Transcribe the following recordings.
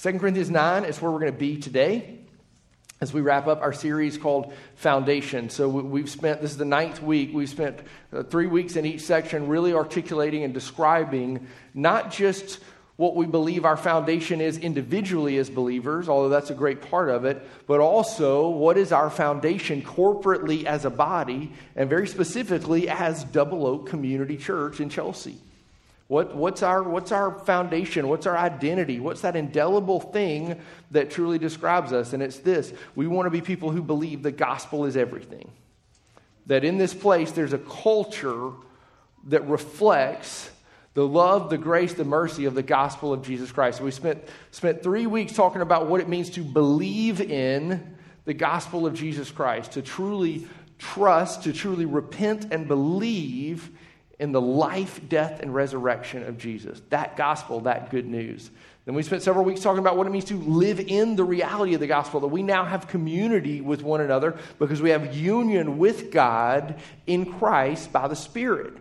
2 Corinthians 9 is where we're going to be today as we wrap up our series called Foundation. So we've spent, this is the ninth week, we've spent uh, three weeks in each section really articulating and describing not just what we believe our foundation is individually as believers, although that's a great part of it, but also what is our foundation corporately as a body, and very specifically as Double Oak Community Church in Chelsea. What, what's, our, what's our foundation? What's our identity? What's that indelible thing that truly describes us? And it's this we want to be people who believe the gospel is everything. That in this place, there's a culture that reflects the love, the grace, the mercy of the gospel of Jesus Christ. we spent, spent three weeks talking about what it means to believe in the gospel of Jesus Christ, to truly trust, to truly repent and believe in the life, death, and resurrection of Jesus. That gospel, that good news. Then we spent several weeks talking about what it means to live in the reality of the gospel, that we now have community with one another because we have union with God in Christ by the Spirit.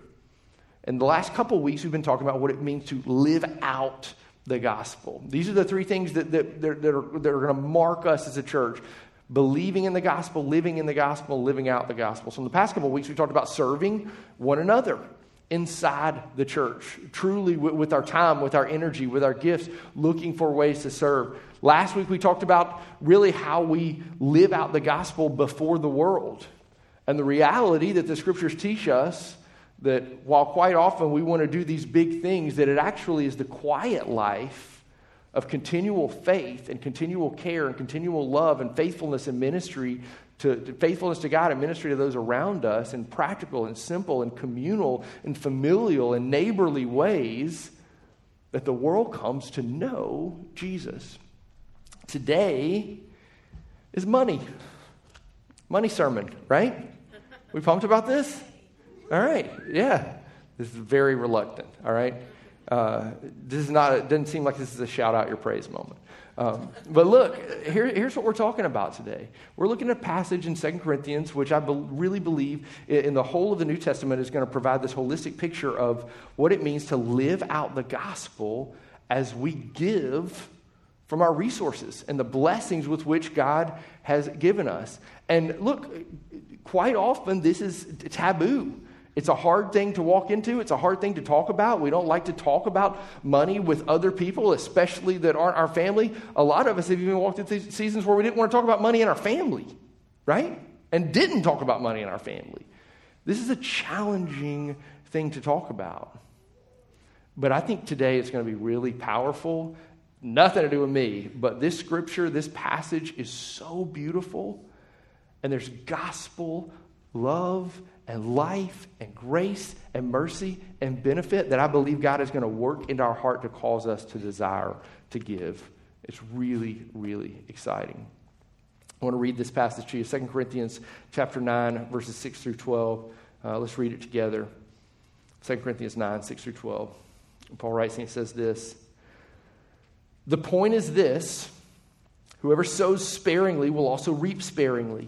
And the last couple weeks, we've been talking about what it means to live out the gospel. These are the three things that, that, that are, that are going to mark us as a church believing in the gospel, living in the gospel, living out the gospel. So, in the past couple weeks, we talked about serving one another inside the church, truly with our time, with our energy, with our gifts, looking for ways to serve. Last week we talked about really how we live out the gospel before the world and the reality that the scriptures teach us that while quite often we want to do these big things, that it actually is the quiet life of continual faith and continual care and continual love and faithfulness in ministry to, to, faithfulness to God and ministry to those around us in practical and simple and communal and familial and neighborly ways that the world comes to know Jesus. Today is money. Money sermon, right? We pumped about this? All right, yeah. This is very reluctant, all right? Uh, this is not, it doesn't seem like this is a shout out your praise moment. Um, but look, here, here's what we're talking about today. We're looking at a passage in 2 Corinthians, which I be- really believe in the whole of the New Testament is going to provide this holistic picture of what it means to live out the gospel as we give from our resources and the blessings with which God has given us. And look, quite often this is taboo. It's a hard thing to walk into. It's a hard thing to talk about. We don't like to talk about money with other people, especially that aren't our family. A lot of us have even walked through seasons where we didn't want to talk about money in our family, right? And didn't talk about money in our family. This is a challenging thing to talk about. But I think today it's going to be really powerful. Nothing to do with me, but this scripture, this passage is so beautiful. And there's gospel, love, and life and grace and mercy and benefit that I believe God is going to work into our heart to cause us to desire to give. It's really, really exciting. I want to read this passage to you 2 Corinthians chapter 9, verses 6 through 12. Uh, let's read it together. 2 Corinthians 9, 6 through 12. Paul writes and he says this The point is this whoever sows sparingly will also reap sparingly.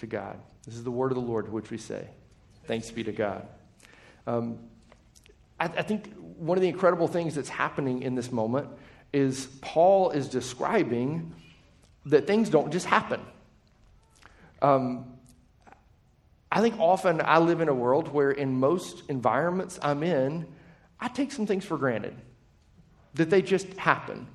to God. This is the word of the Lord to which we say, Thanks be to God. Um, I, I think one of the incredible things that's happening in this moment is Paul is describing that things don't just happen. Um, I think often I live in a world where, in most environments I'm in, I take some things for granted, that they just happen.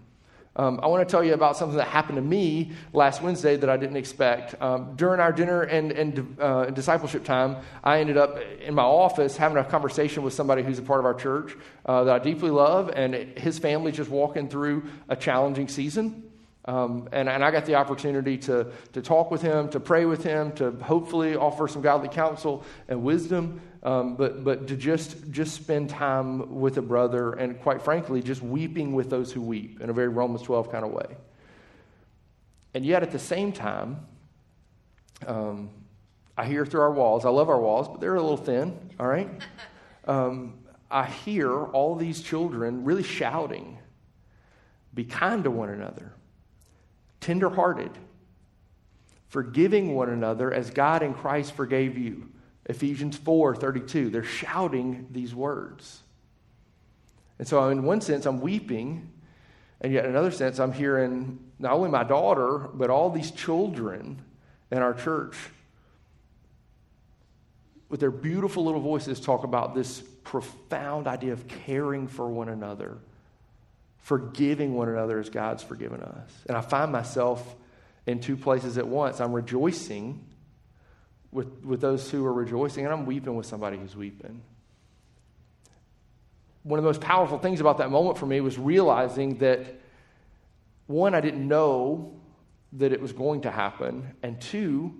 Um, I want to tell you about something that happened to me last Wednesday that I didn't expect. Um, during our dinner and, and uh, discipleship time, I ended up in my office having a conversation with somebody who's a part of our church uh, that I deeply love, and his family just walking through a challenging season. Um, and, and I got the opportunity to, to talk with him, to pray with him, to hopefully offer some godly counsel and wisdom, um, but, but to just, just spend time with a brother and, quite frankly, just weeping with those who weep in a very Romans 12 kind of way. And yet, at the same time, um, I hear through our walls, I love our walls, but they're a little thin, all right? Um, I hear all these children really shouting, Be kind to one another tenderhearted, forgiving one another as God in Christ forgave you. Ephesians 4 32. They're shouting these words. And so, in one sense, I'm weeping, and yet in another sense, I'm hearing not only my daughter, but all these children in our church with their beautiful little voices talk about this profound idea of caring for one another forgiving one another as God's forgiven us. And I find myself in two places at once. I'm rejoicing with, with those who are rejoicing, and I'm weeping with somebody who's weeping. One of the most powerful things about that moment for me was realizing that, one, I didn't know that it was going to happen, and two,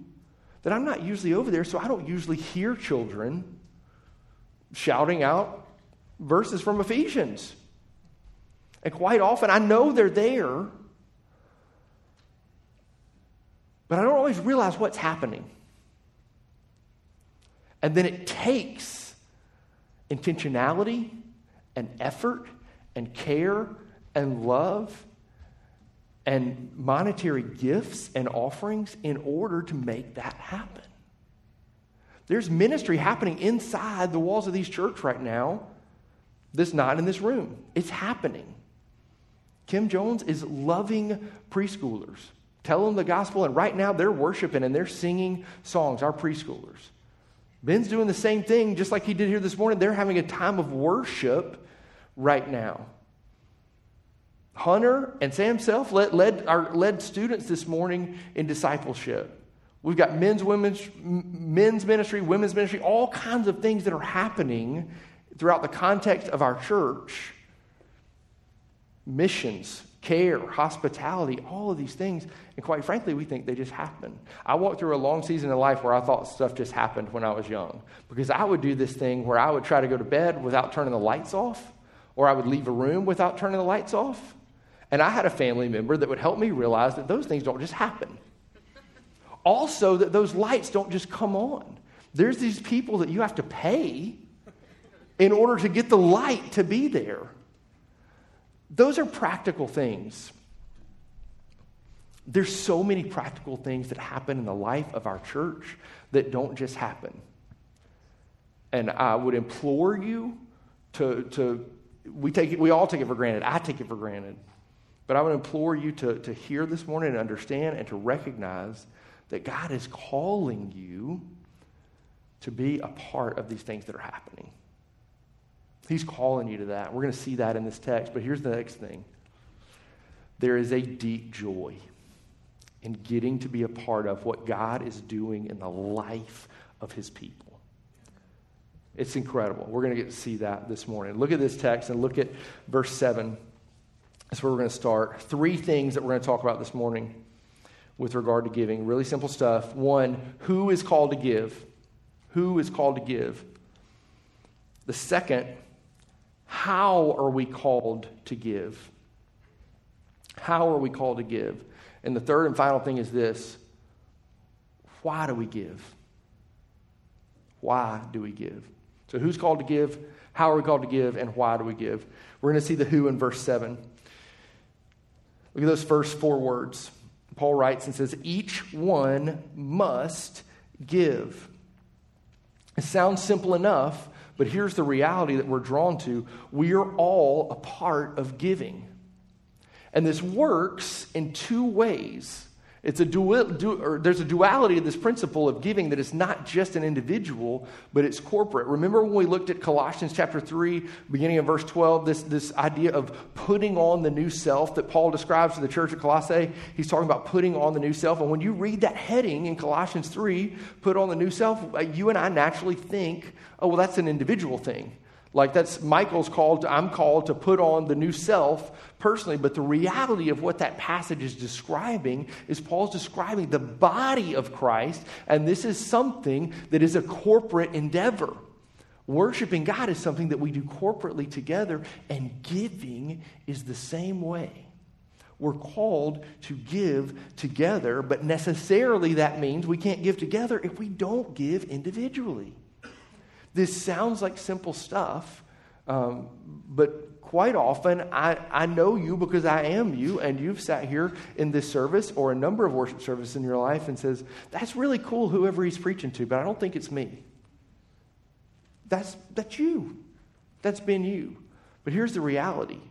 that I'm not usually over there, so I don't usually hear children shouting out verses from Ephesians. And quite often, I know they're there, but I don't always realize what's happening. And then it takes intentionality and effort and care and love and monetary gifts and offerings in order to make that happen. There's ministry happening inside the walls of these church right now that's not in this room. It's happening. Kim Jones is loving preschoolers. Tell them the gospel, and right now they're worshiping and they're singing songs, our preschoolers. Ben's doing the same thing, just like he did here this morning. They're having a time of worship right now. Hunter and Sam Self led, led, our, led students this morning in discipleship. We've got men's, women's, men's ministry, women's ministry, all kinds of things that are happening throughout the context of our church missions, care, hospitality, all of these things. And quite frankly, we think they just happen. I walked through a long season of life where I thought stuff just happened when I was young because I would do this thing where I would try to go to bed without turning the lights off, or I would leave a room without turning the lights off. And I had a family member that would help me realize that those things don't just happen. Also, that those lights don't just come on. There's these people that you have to pay in order to get the light to be there. Those are practical things. There's so many practical things that happen in the life of our church that don't just happen. And I would implore you to, to we, take it, we all take it for granted. I take it for granted. But I would implore you to, to hear this morning and understand and to recognize that God is calling you to be a part of these things that are happening. He's calling you to that. We're going to see that in this text. But here's the next thing there is a deep joy in getting to be a part of what God is doing in the life of his people. It's incredible. We're going to get to see that this morning. Look at this text and look at verse 7. That's where we're going to start. Three things that we're going to talk about this morning with regard to giving. Really simple stuff. One, who is called to give? Who is called to give? The second, how are we called to give? How are we called to give? And the third and final thing is this why do we give? Why do we give? So, who's called to give? How are we called to give? And why do we give? We're going to see the who in verse 7. Look at those first four words. Paul writes and says, Each one must give. It sounds simple enough, but here's the reality that we're drawn to we are all a part of giving. And this works in two ways. It's a du, there's a duality of this principle of giving that is not just an individual, but it's corporate. Remember when we looked at Colossians chapter 3, beginning of verse 12, this, this idea of putting on the new self that Paul describes to the church at Colossae? He's talking about putting on the new self. And when you read that heading in Colossians 3, put on the new self, uh, you and I naturally think, oh, well, that's an individual thing. Like that's Michael's called, to, I'm called to put on the new self personally. But the reality of what that passage is describing is Paul's describing the body of Christ, and this is something that is a corporate endeavor. Worshiping God is something that we do corporately together, and giving is the same way. We're called to give together, but necessarily that means we can't give together if we don't give individually. This sounds like simple stuff, um, but quite often I, I know you because I am you, and you've sat here in this service or a number of worship services in your life and says, That's really cool, whoever he's preaching to, but I don't think it's me. That's, that's you. That's been you. But here's the reality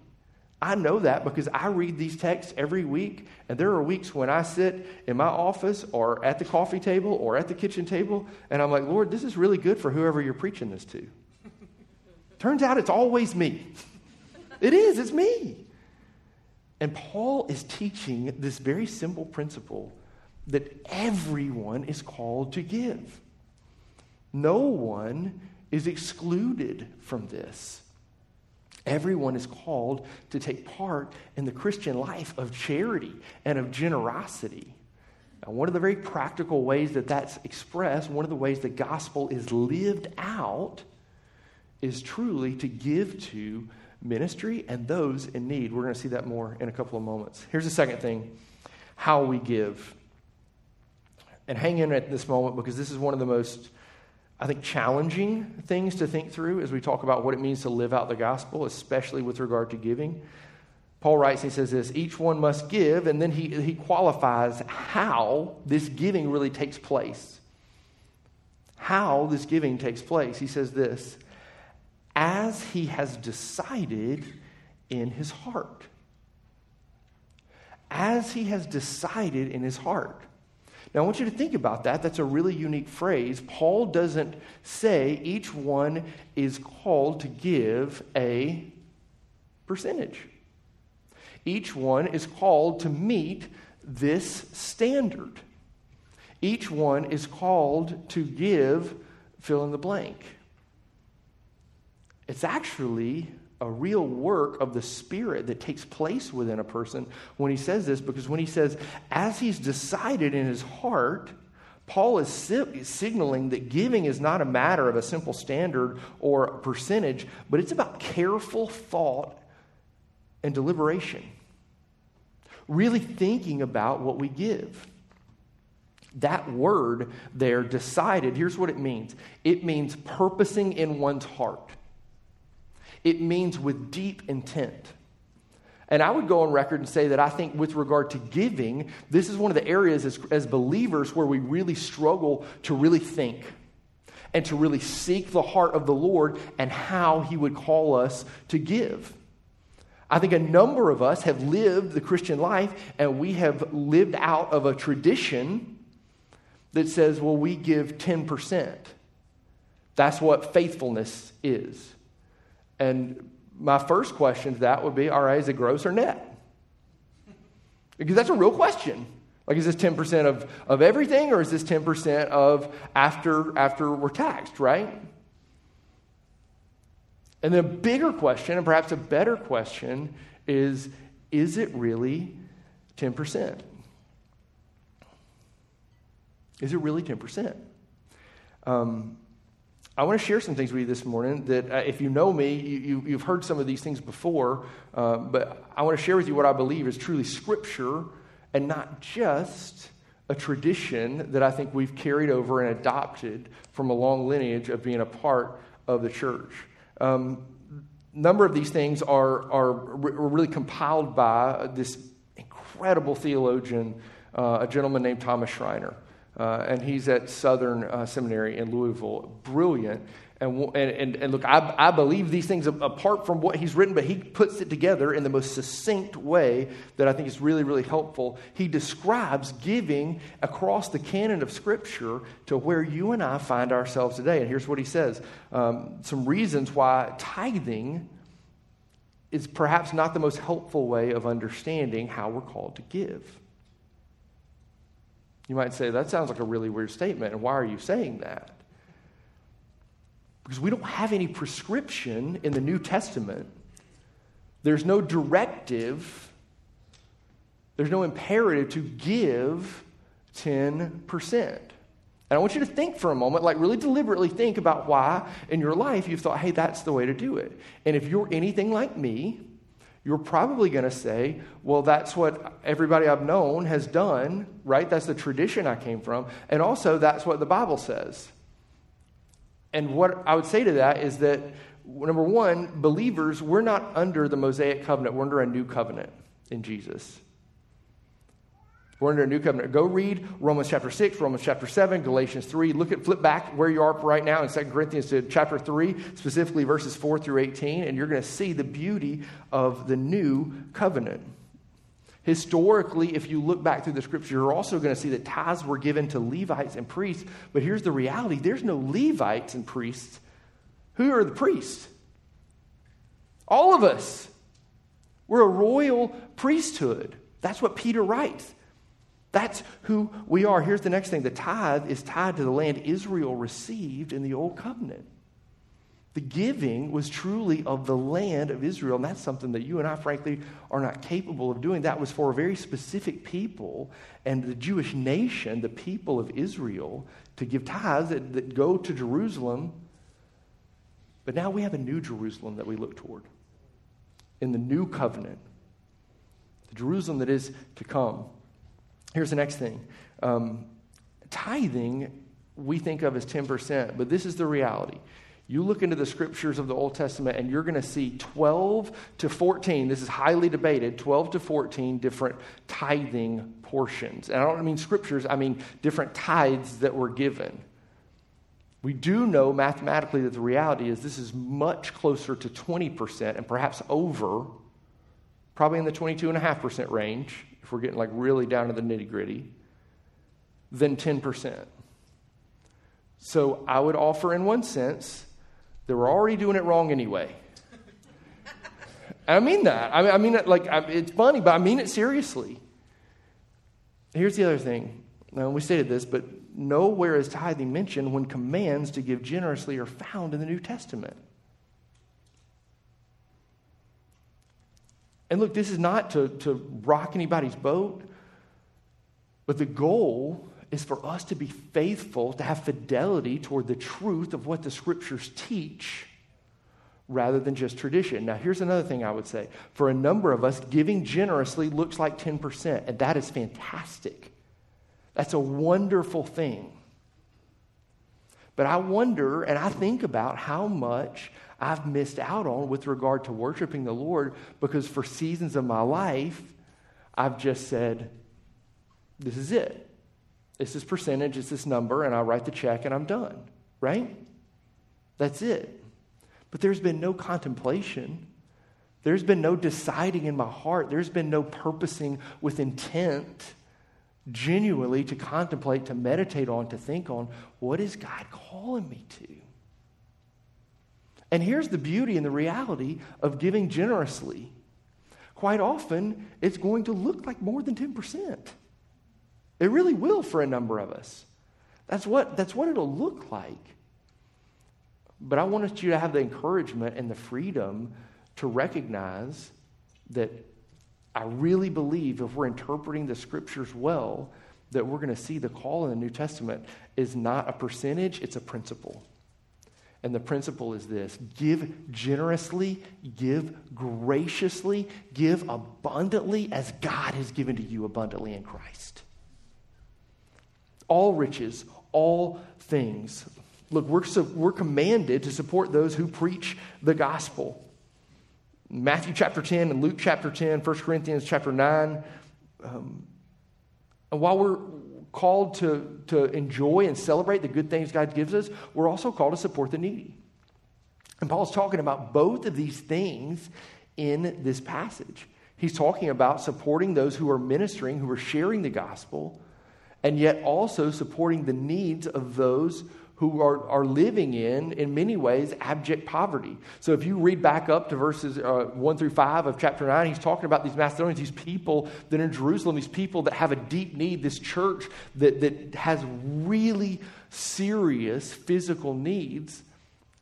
I know that because I read these texts every week, and there are weeks when I sit in my office or at the coffee table or at the kitchen table, and I'm like, Lord, this is really good for whoever you're preaching this to. Turns out it's always me. It is, it's me. And Paul is teaching this very simple principle that everyone is called to give. No one is excluded from this. Everyone is called to take part in the Christian life of charity and of generosity. Now, one of the very practical ways that that's expressed, one of the ways the gospel is lived out, is truly to give to ministry and those in need. We're going to see that more in a couple of moments. Here's the second thing how we give. And hang in at this moment because this is one of the most I think, challenging things to think through as we talk about what it means to live out the gospel, especially with regard to giving. Paul writes, he says this each one must give, and then he, he qualifies how this giving really takes place. How this giving takes place. He says this as he has decided in his heart. As he has decided in his heart. Now, I want you to think about that. That's a really unique phrase. Paul doesn't say each one is called to give a percentage. Each one is called to meet this standard. Each one is called to give fill in the blank. It's actually a real work of the Spirit that takes place within a person when he says this, because when he says, as he's decided in his heart, Paul is signaling that giving is not a matter of a simple standard or percentage, but it's about careful thought and deliberation. Really thinking about what we give. That word there, decided, here's what it means it means purposing in one's heart. It means with deep intent. And I would go on record and say that I think, with regard to giving, this is one of the areas as, as believers where we really struggle to really think and to really seek the heart of the Lord and how He would call us to give. I think a number of us have lived the Christian life and we have lived out of a tradition that says, well, we give 10%. That's what faithfulness is. And my first question to that would be all right, is it gross or net? Because that's a real question. Like, is this 10% of, of everything or is this 10% of after, after we're taxed, right? And then a bigger question, and perhaps a better question, is is it really 10%? Is it really 10%? Um, I want to share some things with you this morning that uh, if you know me, you, have you, heard some of these things before, uh, but I want to share with you what I believe is truly scripture and not just a tradition that I think we've carried over and adopted from a long lineage of being a part of the church. Um, number of these things are, are really compiled by this incredible theologian, uh, a gentleman named Thomas Schreiner. Uh, and he's at Southern uh, Seminary in Louisville. Brilliant. And, and, and look, I, I believe these things apart from what he's written, but he puts it together in the most succinct way that I think is really, really helpful. He describes giving across the canon of Scripture to where you and I find ourselves today. And here's what he says um, some reasons why tithing is perhaps not the most helpful way of understanding how we're called to give. You might say, that sounds like a really weird statement, and why are you saying that? Because we don't have any prescription in the New Testament. There's no directive, there's no imperative to give 10%. And I want you to think for a moment, like really deliberately think about why in your life you've thought, hey, that's the way to do it. And if you're anything like me, you're probably going to say, well, that's what everybody I've known has done, right? That's the tradition I came from. And also, that's what the Bible says. And what I would say to that is that, number one, believers, we're not under the Mosaic covenant, we're under a new covenant in Jesus. We're under a new covenant. Go read Romans chapter 6, Romans chapter 7, Galatians 3. Look at, flip back where you are right now in 2 Corinthians to chapter 3, specifically verses 4 through 18, and you're going to see the beauty of the new covenant. Historically, if you look back through the scripture, you're also going to see that tithes were given to Levites and priests. But here's the reality there's no Levites and priests. Who are the priests? All of us. We're a royal priesthood. That's what Peter writes. That's who we are. Here's the next thing the tithe is tied to the land Israel received in the Old Covenant. The giving was truly of the land of Israel, and that's something that you and I, frankly, are not capable of doing. That was for a very specific people, and the Jewish nation, the people of Israel, to give tithes that, that go to Jerusalem. But now we have a new Jerusalem that we look toward in the new covenant, the Jerusalem that is to come. Here's the next thing um, tithing, we think of as 10%, but this is the reality. You look into the scriptures of the Old Testament and you're going to see 12 to 14, this is highly debated, 12 to 14 different tithing portions. And I don't mean scriptures, I mean different tithes that were given. We do know mathematically that the reality is this is much closer to 20% and perhaps over, probably in the 22.5% range if we're getting like really down to the nitty gritty, than 10%. So I would offer, in one sense, that we're already doing it wrong anyway. I mean that. I mean, I mean it like it's funny, but I mean it seriously. Here's the other thing. Now, we stated this, but nowhere is tithing mentioned when commands to give generously are found in the New Testament. And look, this is not to, to rock anybody's boat, but the goal is for us to be faithful, to have fidelity toward the truth of what the scriptures teach rather than just tradition. Now, here's another thing I would say. For a number of us, giving generously looks like 10%, and that is fantastic. That's a wonderful thing. But I wonder and I think about how much I've missed out on with regard to worshiping the Lord because for seasons of my life, I've just said, this is it. It's this percentage, it's this number, and I write the check and I'm done, right? That's it. But there's been no contemplation. There's been no deciding in my heart. There's been no purposing with intent, genuinely to contemplate, to meditate on, to think on what is God calling me to? And here's the beauty and the reality of giving generously. Quite often, it's going to look like more than 10%. It really will for a number of us. That's what, that's what it'll look like. But I want you to have the encouragement and the freedom to recognize that I really believe if we're interpreting the scriptures well, that we're going to see the call in the New Testament is not a percentage, it's a principle. And the principle is this give generously, give graciously, give abundantly as God has given to you abundantly in Christ. All riches, all things. Look, we're, we're commanded to support those who preach the gospel. Matthew chapter 10 and Luke chapter 10, 1 Corinthians chapter 9. Um, and while we're called to, to enjoy and celebrate the good things God gives us, we're also called to support the needy. And Paul's talking about both of these things in this passage. He's talking about supporting those who are ministering, who are sharing the gospel, and yet also supporting the needs of those who are, are living in, in many ways, abject poverty. So if you read back up to verses uh, 1 through 5 of chapter 9, he's talking about these Macedonians, these people that are in Jerusalem, these people that have a deep need, this church that, that has really serious physical needs.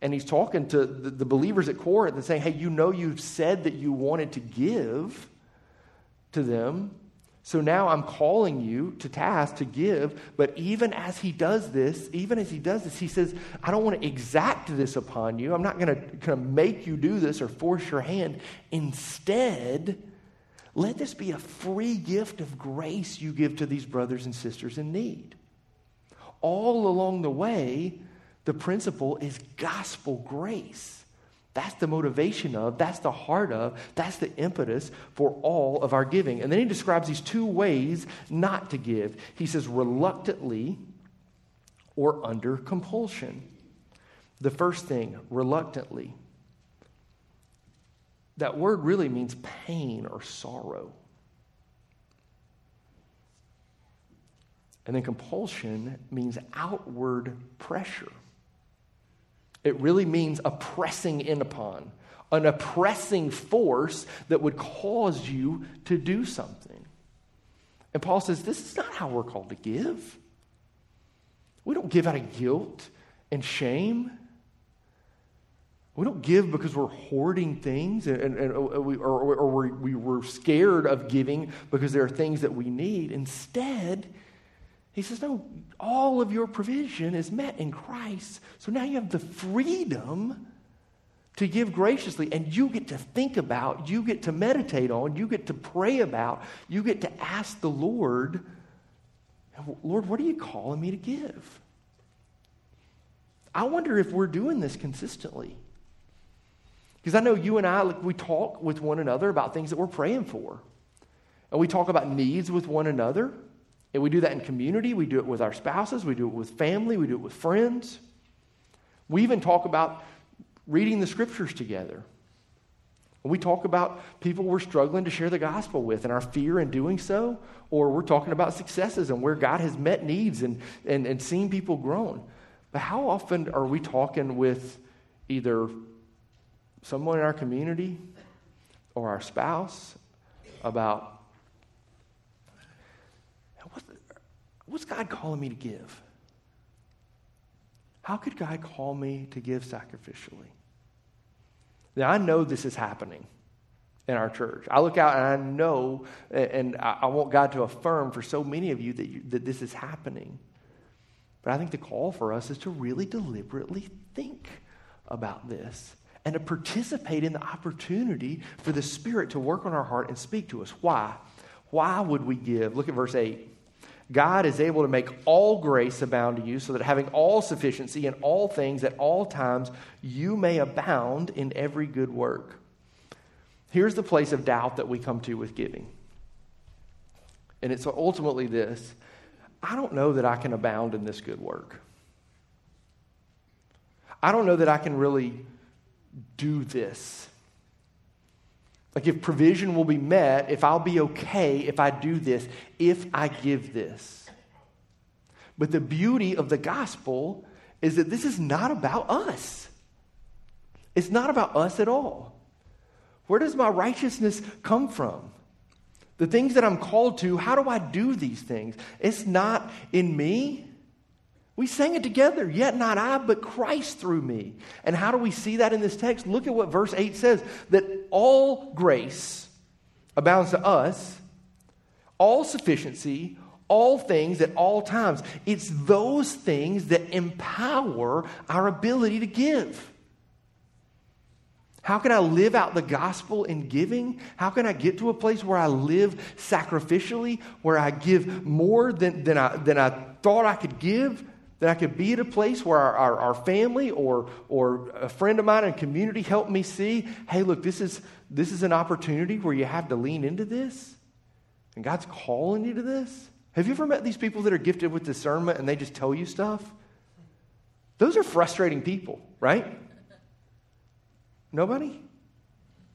And he's talking to the, the believers at Corinth and saying, hey, you know, you've said that you wanted to give to them. So now I'm calling you to task to give. But even as he does this, even as he does this, he says, I don't want to exact this upon you. I'm not going to make you do this or force your hand. Instead, let this be a free gift of grace you give to these brothers and sisters in need. All along the way, the principle is gospel grace. That's the motivation of, that's the heart of, that's the impetus for all of our giving. And then he describes these two ways not to give. He says, reluctantly or under compulsion. The first thing, reluctantly. That word really means pain or sorrow. And then compulsion means outward pressure. It really means a pressing in upon, an oppressing force that would cause you to do something. And Paul says, This is not how we're called to give. We don't give out of guilt and shame. We don't give because we're hoarding things and, and, and we, or, or we, we were scared of giving because there are things that we need. Instead, he says, No, all of your provision is met in Christ. So now you have the freedom to give graciously, and you get to think about, you get to meditate on, you get to pray about, you get to ask the Lord, Lord, what are you calling me to give? I wonder if we're doing this consistently. Because I know you and I, we talk with one another about things that we're praying for. And we talk about needs with one another. And we do that in community, we do it with our spouses, we do it with family, we do it with friends. We even talk about reading the scriptures together. We talk about people we're struggling to share the gospel with and our fear in doing so, or we're talking about successes and where God has met needs and, and, and seen people grown. But how often are we talking with either someone in our community or our spouse about What's God calling me to give? How could God call me to give sacrificially? Now, I know this is happening in our church. I look out and I know, and I want God to affirm for so many of you that, you, that this is happening. But I think the call for us is to really deliberately think about this and to participate in the opportunity for the Spirit to work on our heart and speak to us. Why? Why would we give? Look at verse 8. God is able to make all grace abound to you, so that having all sufficiency in all things at all times, you may abound in every good work. Here's the place of doubt that we come to with giving. And it's ultimately this I don't know that I can abound in this good work. I don't know that I can really do this. Like, if provision will be met, if I'll be okay if I do this, if I give this. But the beauty of the gospel is that this is not about us. It's not about us at all. Where does my righteousness come from? The things that I'm called to, how do I do these things? It's not in me. We sang it together, yet not I, but Christ through me. And how do we see that in this text? Look at what verse 8 says that all grace abounds to us, all sufficiency, all things at all times. It's those things that empower our ability to give. How can I live out the gospel in giving? How can I get to a place where I live sacrificially, where I give more than, than, I, than I thought I could give? That I could be at a place where our, our, our, family or, or a friend of mine in community helped me see hey, look, this is, this is an opportunity where you have to lean into this. And God's calling you to this. Have you ever met these people that are gifted with discernment and they just tell you stuff? Those are frustrating people, right? Nobody?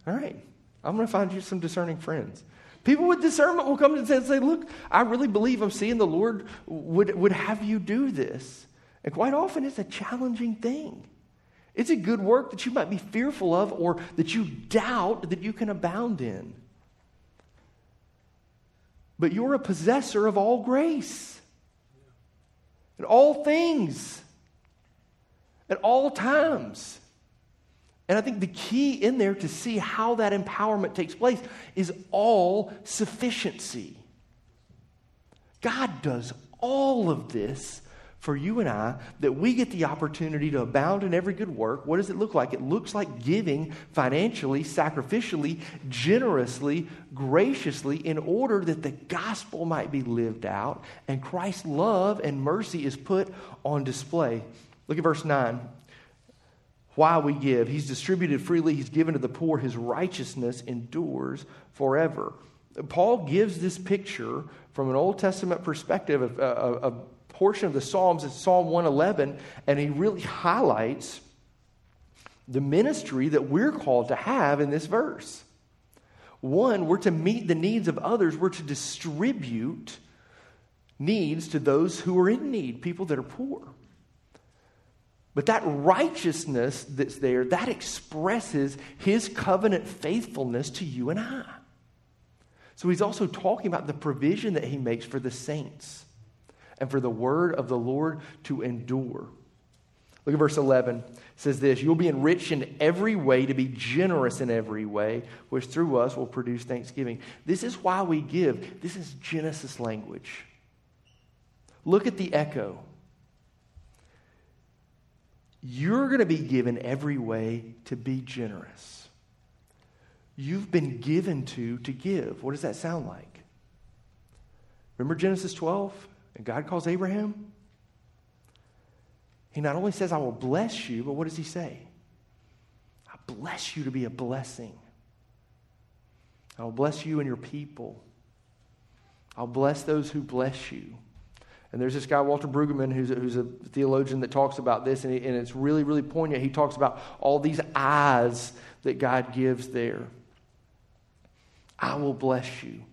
All right. I'm going to find you some discerning friends. People with discernment will come and say, Look, I really believe I'm seeing the Lord would, would have you do this. And quite often it's a challenging thing. It's a good work that you might be fearful of or that you doubt that you can abound in. But you're a possessor of all grace and all things at all times. And I think the key in there to see how that empowerment takes place is all sufficiency. God does all of this for you and I that we get the opportunity to abound in every good work. What does it look like? It looks like giving financially, sacrificially, generously, graciously in order that the gospel might be lived out and Christ's love and mercy is put on display. Look at verse 9 why we give. He's distributed freely, he's given to the poor, his righteousness endures forever. Paul gives this picture from an Old Testament perspective of a, portion of the Psalms, it's Psalm 111, and he really highlights the ministry that we're called to have in this verse. One, we're to meet the needs of others, we're to distribute needs to those who are in need, people that are poor. But that righteousness that's there, that expresses his covenant faithfulness to you and I. So he's also talking about the provision that he makes for the saints and for the word of the Lord to endure. Look at verse 11. It says this You'll be enriched in every way to be generous in every way, which through us will produce thanksgiving. This is why we give. This is Genesis language. Look at the echo you're going to be given every way to be generous. You've been given to to give. What does that sound like? Remember Genesis 12? And God calls Abraham? He not only says, I will bless you, but what does he say? I bless you to be a blessing. I will bless you and your people. I'll bless those who bless you. And there's this guy, Walter Brueggemann, who's a, who's a theologian that talks about this, and, he, and it's really, really poignant. He talks about all these eyes that God gives there. I will bless you.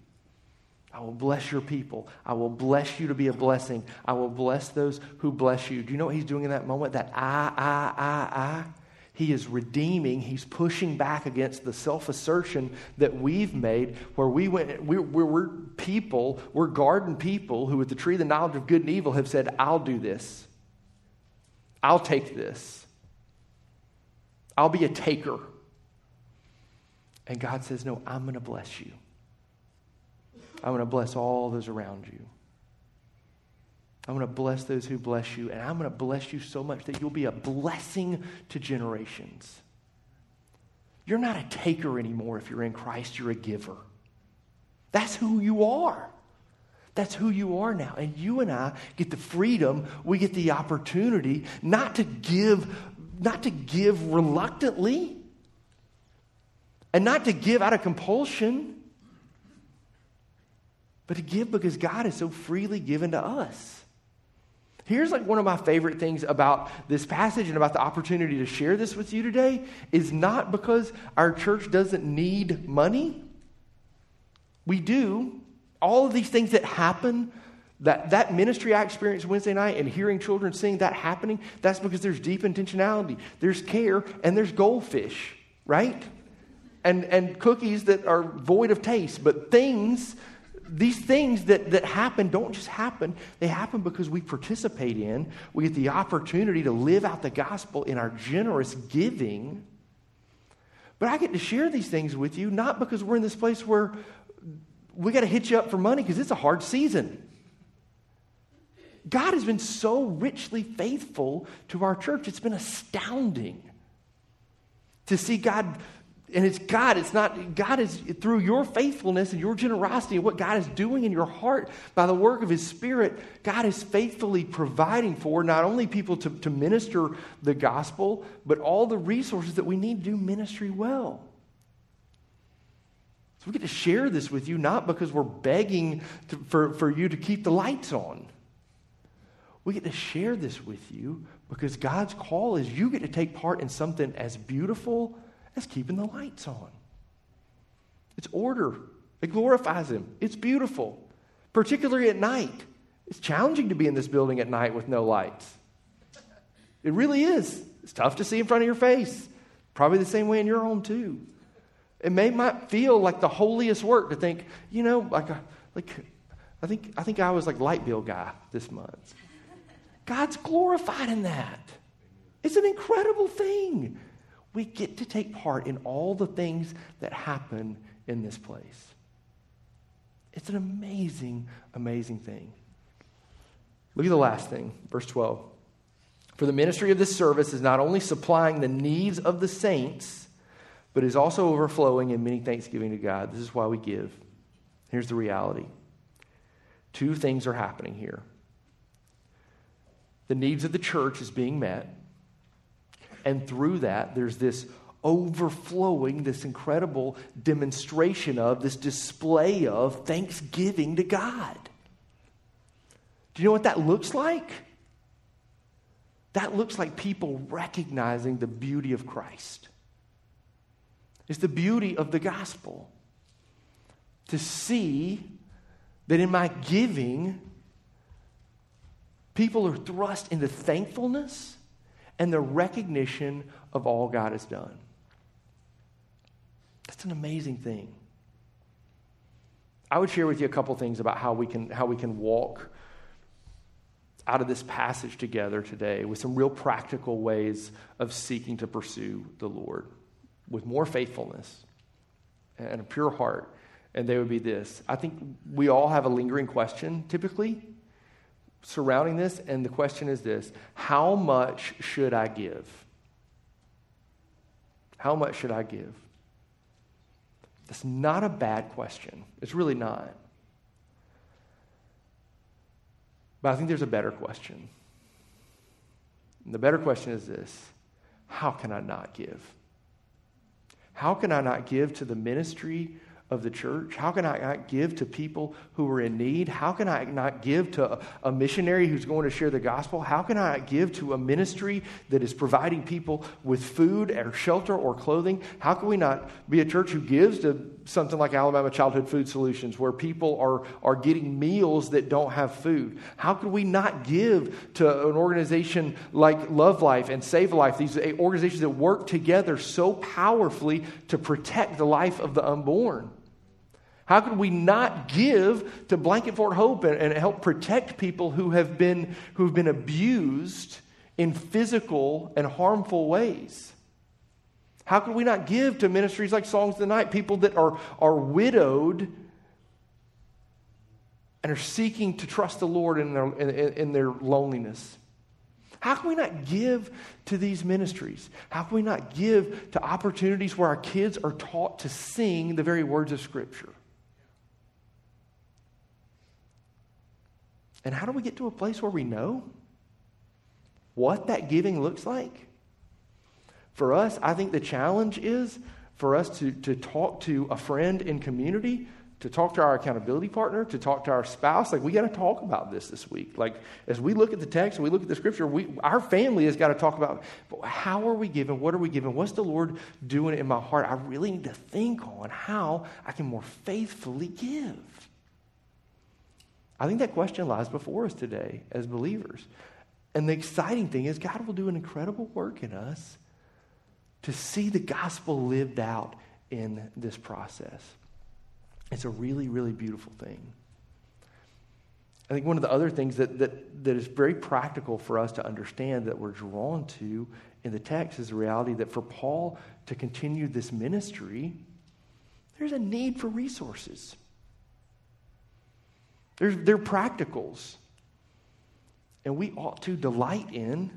I will bless your people. I will bless you to be a blessing. I will bless those who bless you. Do you know what he's doing in that moment? That I, I, I, I. He is redeeming, he's pushing back against the self assertion that we've made, where we went, we're, we're, we're, people, we're garden people who, with the tree of the knowledge of good and evil, have said, I'll do this. I'll take this. I'll be a taker. And God says, No, I'm going to bless you. I'm going to bless all those around you. I'm going to bless those who bless you, and I'm going to bless you so much that you'll be a blessing to generations. You're not a taker anymore if you're in Christ, you're a giver. That's who you are. That's who you are now. And you and I get the freedom, we get the opportunity not to give, not to give reluctantly, and not to give out of compulsion, but to give because God is so freely given to us. Here's like one of my favorite things about this passage and about the opportunity to share this with you today is not because our church doesn't need money. We do. All of these things that happen, that, that ministry I experienced Wednesday night and hearing children sing that happening, that's because there's deep intentionality. There's care and there's goldfish, right? And, and cookies that are void of taste, but things these things that, that happen don't just happen, they happen because we participate in, we get the opportunity to live out the gospel in our generous giving. But I get to share these things with you not because we're in this place where we got to hit you up for money because it's a hard season. God has been so richly faithful to our church. It's been astounding to see God and it's God, it's not, God is through your faithfulness and your generosity and what God is doing in your heart by the work of His Spirit, God is faithfully providing for not only people to, to minister the gospel, but all the resources that we need to do ministry well. So we get to share this with you not because we're begging to, for, for you to keep the lights on. We get to share this with you because God's call is you get to take part in something as beautiful That's keeping the lights on. It's order. It glorifies Him. It's beautiful, particularly at night. It's challenging to be in this building at night with no lights. It really is. It's tough to see in front of your face. Probably the same way in your home, too. It may not feel like the holiest work to think, you know, like, a, like I think, I think I was like light bill guy this month. God's glorified in that. It's an incredible thing. We get to take part in all the things that happen in this place. It's an amazing, amazing thing. Look at the last thing, verse 12. For the ministry of this service is not only supplying the needs of the saints, but is also overflowing in many thanksgiving to God. This is why we give. Here's the reality two things are happening here. The needs of the church is being met, and through that, there's this overflowing, this incredible demonstration of, this display of thanksgiving to God. Do you know what that looks like? That looks like people recognizing the beauty of Christ. It's the beauty of the gospel. To see that in my giving, people are thrust into thankfulness and the recognition of all God has done. That's an amazing thing. I would share with you a couple things about how we can, how we can walk out of this passage together today with some real practical ways of seeking to pursue the Lord with more faithfulness and a pure heart. And they would be this I think we all have a lingering question typically surrounding this, and the question is this How much should I give? How much should I give? That's not a bad question. It's really not. But I think there's a better question. And the better question is this How can I not give? How can I not give to the ministry of the church? How can I not give to people who are in need? How can I not give to a missionary who's going to share the gospel? How can I not give to a ministry that is providing people with food or shelter or clothing? How can we not be a church who gives to something like Alabama Childhood Food Solutions, where people are, are getting meals that don't have food? How could we not give to an organization like Love Life and Save Life, these eh, organizations that work together so powerfully to protect the life of the unborn? How could we not give to Blanket Fort Hope and, and help protect people who have been, who have been abused in physical and harmful ways? How could we not give to ministries like Songs of the Night, people that are, are widowed and are seeking to trust the Lord in their, in, in their loneliness? How can we not give to these ministries? How can we not give to opportunities where our kids are taught to sing the very words of Scripture? And how do we get to a place where we know what that giving looks like? For us, I think the challenge is for us to, to talk to a friend in community, to talk to our accountability partner, to talk to our spouse. Like, we got to talk about this this week. Like, as we look at the text, we look at the scripture, we, our family has got to talk about how are we giving? What are we giving? What's the Lord doing in my heart? I really need to think on how I can more faithfully give. I think that question lies before us today as believers. And the exciting thing is, God will do an incredible work in us to see the gospel lived out in this process. It's a really, really beautiful thing. I think one of the other things that, that, that is very practical for us to understand that we're drawn to in the text is the reality that for Paul to continue this ministry, there's a need for resources. There's, they're practicals. And we ought to delight in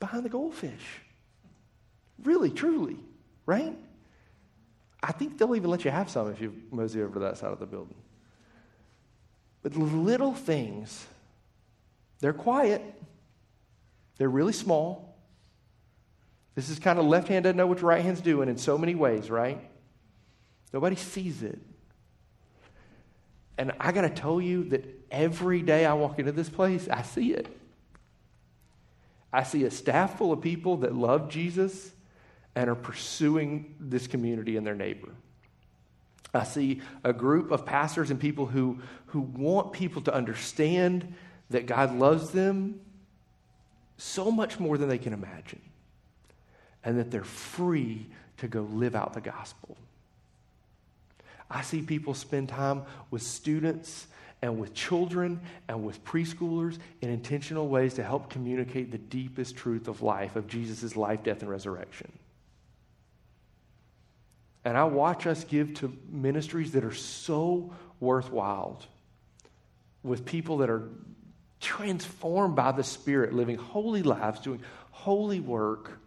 behind the goldfish. Really, truly, right? I think they'll even let you have some if you mosey over to that side of the building. But little things, they're quiet, they're really small. This is kind of left hand doesn't know what your right hand's doing in so many ways, right? Nobody sees it. And I got to tell you that every day I walk into this place, I see it. I see a staff full of people that love Jesus and are pursuing this community and their neighbor. I see a group of pastors and people who, who want people to understand that God loves them so much more than they can imagine, and that they're free to go live out the gospel. I see people spend time with students and with children and with preschoolers in intentional ways to help communicate the deepest truth of life, of Jesus' life, death, and resurrection. And I watch us give to ministries that are so worthwhile with people that are transformed by the Spirit, living holy lives, doing holy work.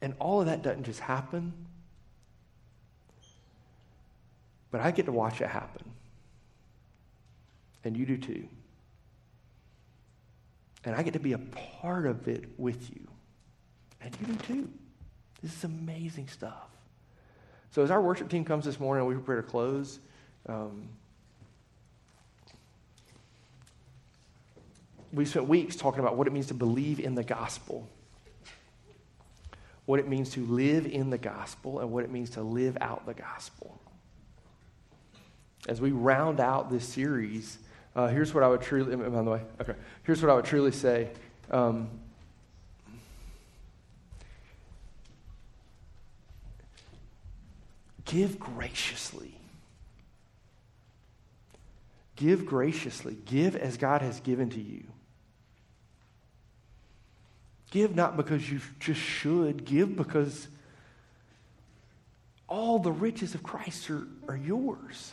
And all of that doesn't just happen, but I get to watch it happen. And you do too. And I get to be a part of it with you. And you do too. This is amazing stuff. So as our worship team comes this morning, we prepare to close. Um, we spent weeks talking about what it means to believe in the gospel, what it means to live in the gospel, and what it means to live out the gospel. As we round out this series, uh, here's what I would truly, by the way, okay, here's what I would truly say. Um, give graciously. Give graciously. Give as God has given to you. Give not because you just should, give because all the riches of Christ are, are yours.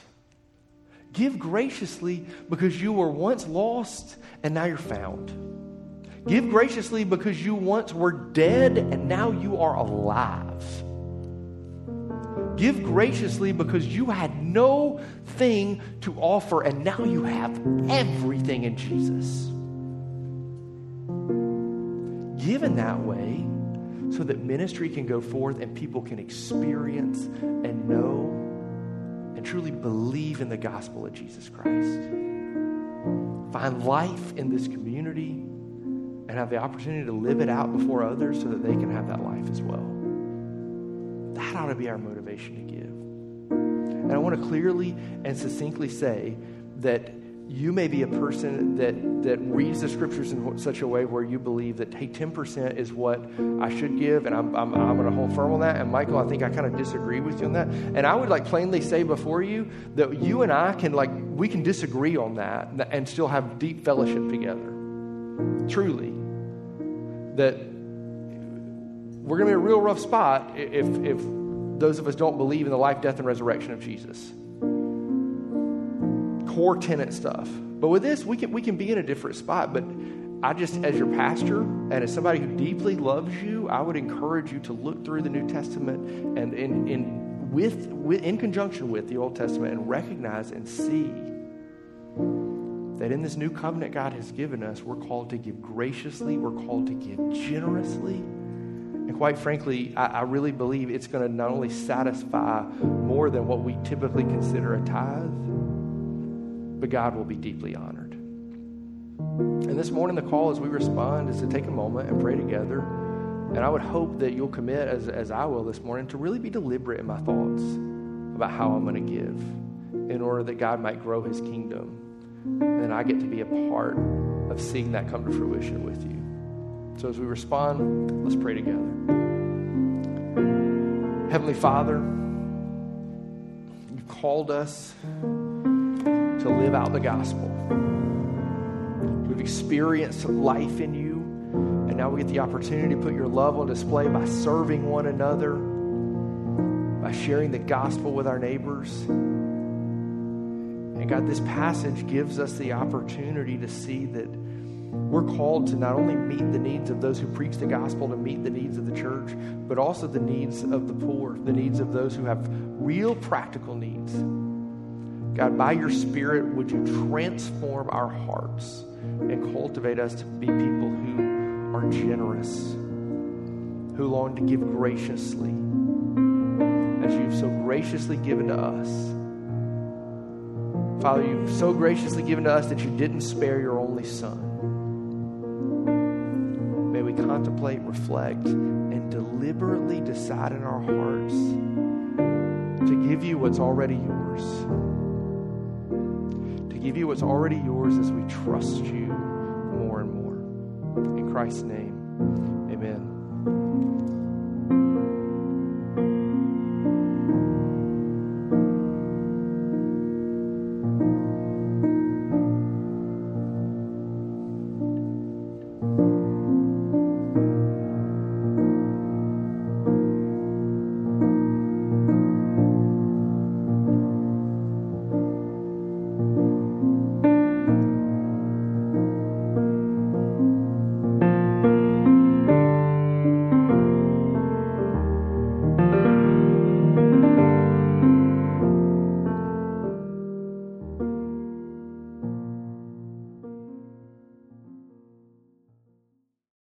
Give graciously because you were once lost and now you're found. Give graciously because you once were dead and now you are alive. Give graciously because you had no thing to offer and now you have everything in Jesus. Give in that way so that ministry can go forth and people can experience and know and truly believe in the gospel of Jesus Christ. Find life in this community and have the opportunity to live it out before others so that they can have that life as well. That ought to be our motivation to give. And I want to clearly and succinctly say that you may be a person that, that reads the scriptures in such a way where you believe that, hey, 10% is what I should give, and I'm, I'm, I'm going to hold firm on that. And Michael, I think I kind of disagree with you on that. And I would like plainly say before you that you and I can, like, we can disagree on that and still have deep fellowship together. Truly. That we're going to be a real rough spot if, if those of us don't believe in the life, death, and resurrection of Jesus core tenant stuff. But with this, we can, we can be in a different spot. But I just, as your pastor and as somebody who deeply loves you, I would encourage you to look through the New Testament and in, in, with, with, in conjunction with the Old Testament and recognize and see that in this new covenant God has given us, we're called to give graciously, we're called to give generously. And quite frankly, I, I really believe it's going to not only satisfy more than what we typically consider a tithe but God will be deeply honored. And this morning, the call as we respond is to take a moment and pray together. And I would hope that you'll commit, as, as I will this morning, to really be deliberate in my thoughts about how I'm going to give in order that God might grow his kingdom. And I get to be a part of seeing that come to fruition with you. So as we respond, let's pray together. Heavenly Father, you've called us to live out the gospel. We've experienced life in you, and now we get the opportunity to put your love on display by serving one another, by sharing the gospel with our neighbors. And God, this passage gives us the opportunity to see that we're called to not only meet the needs of those who preach the gospel, to meet the needs of the church, but also the needs of the poor, the needs of those who have real practical needs. God, by your Spirit, would you transform our hearts and cultivate us to be people who are generous, who long to give graciously, as you've so graciously given to us. Father, you've so graciously given to us that you didn't spare your only Son. May we contemplate, reflect, and deliberately decide in our hearts to give you what's already yours. Give you what's already yours as we trust you more and more. In Christ's name, amen.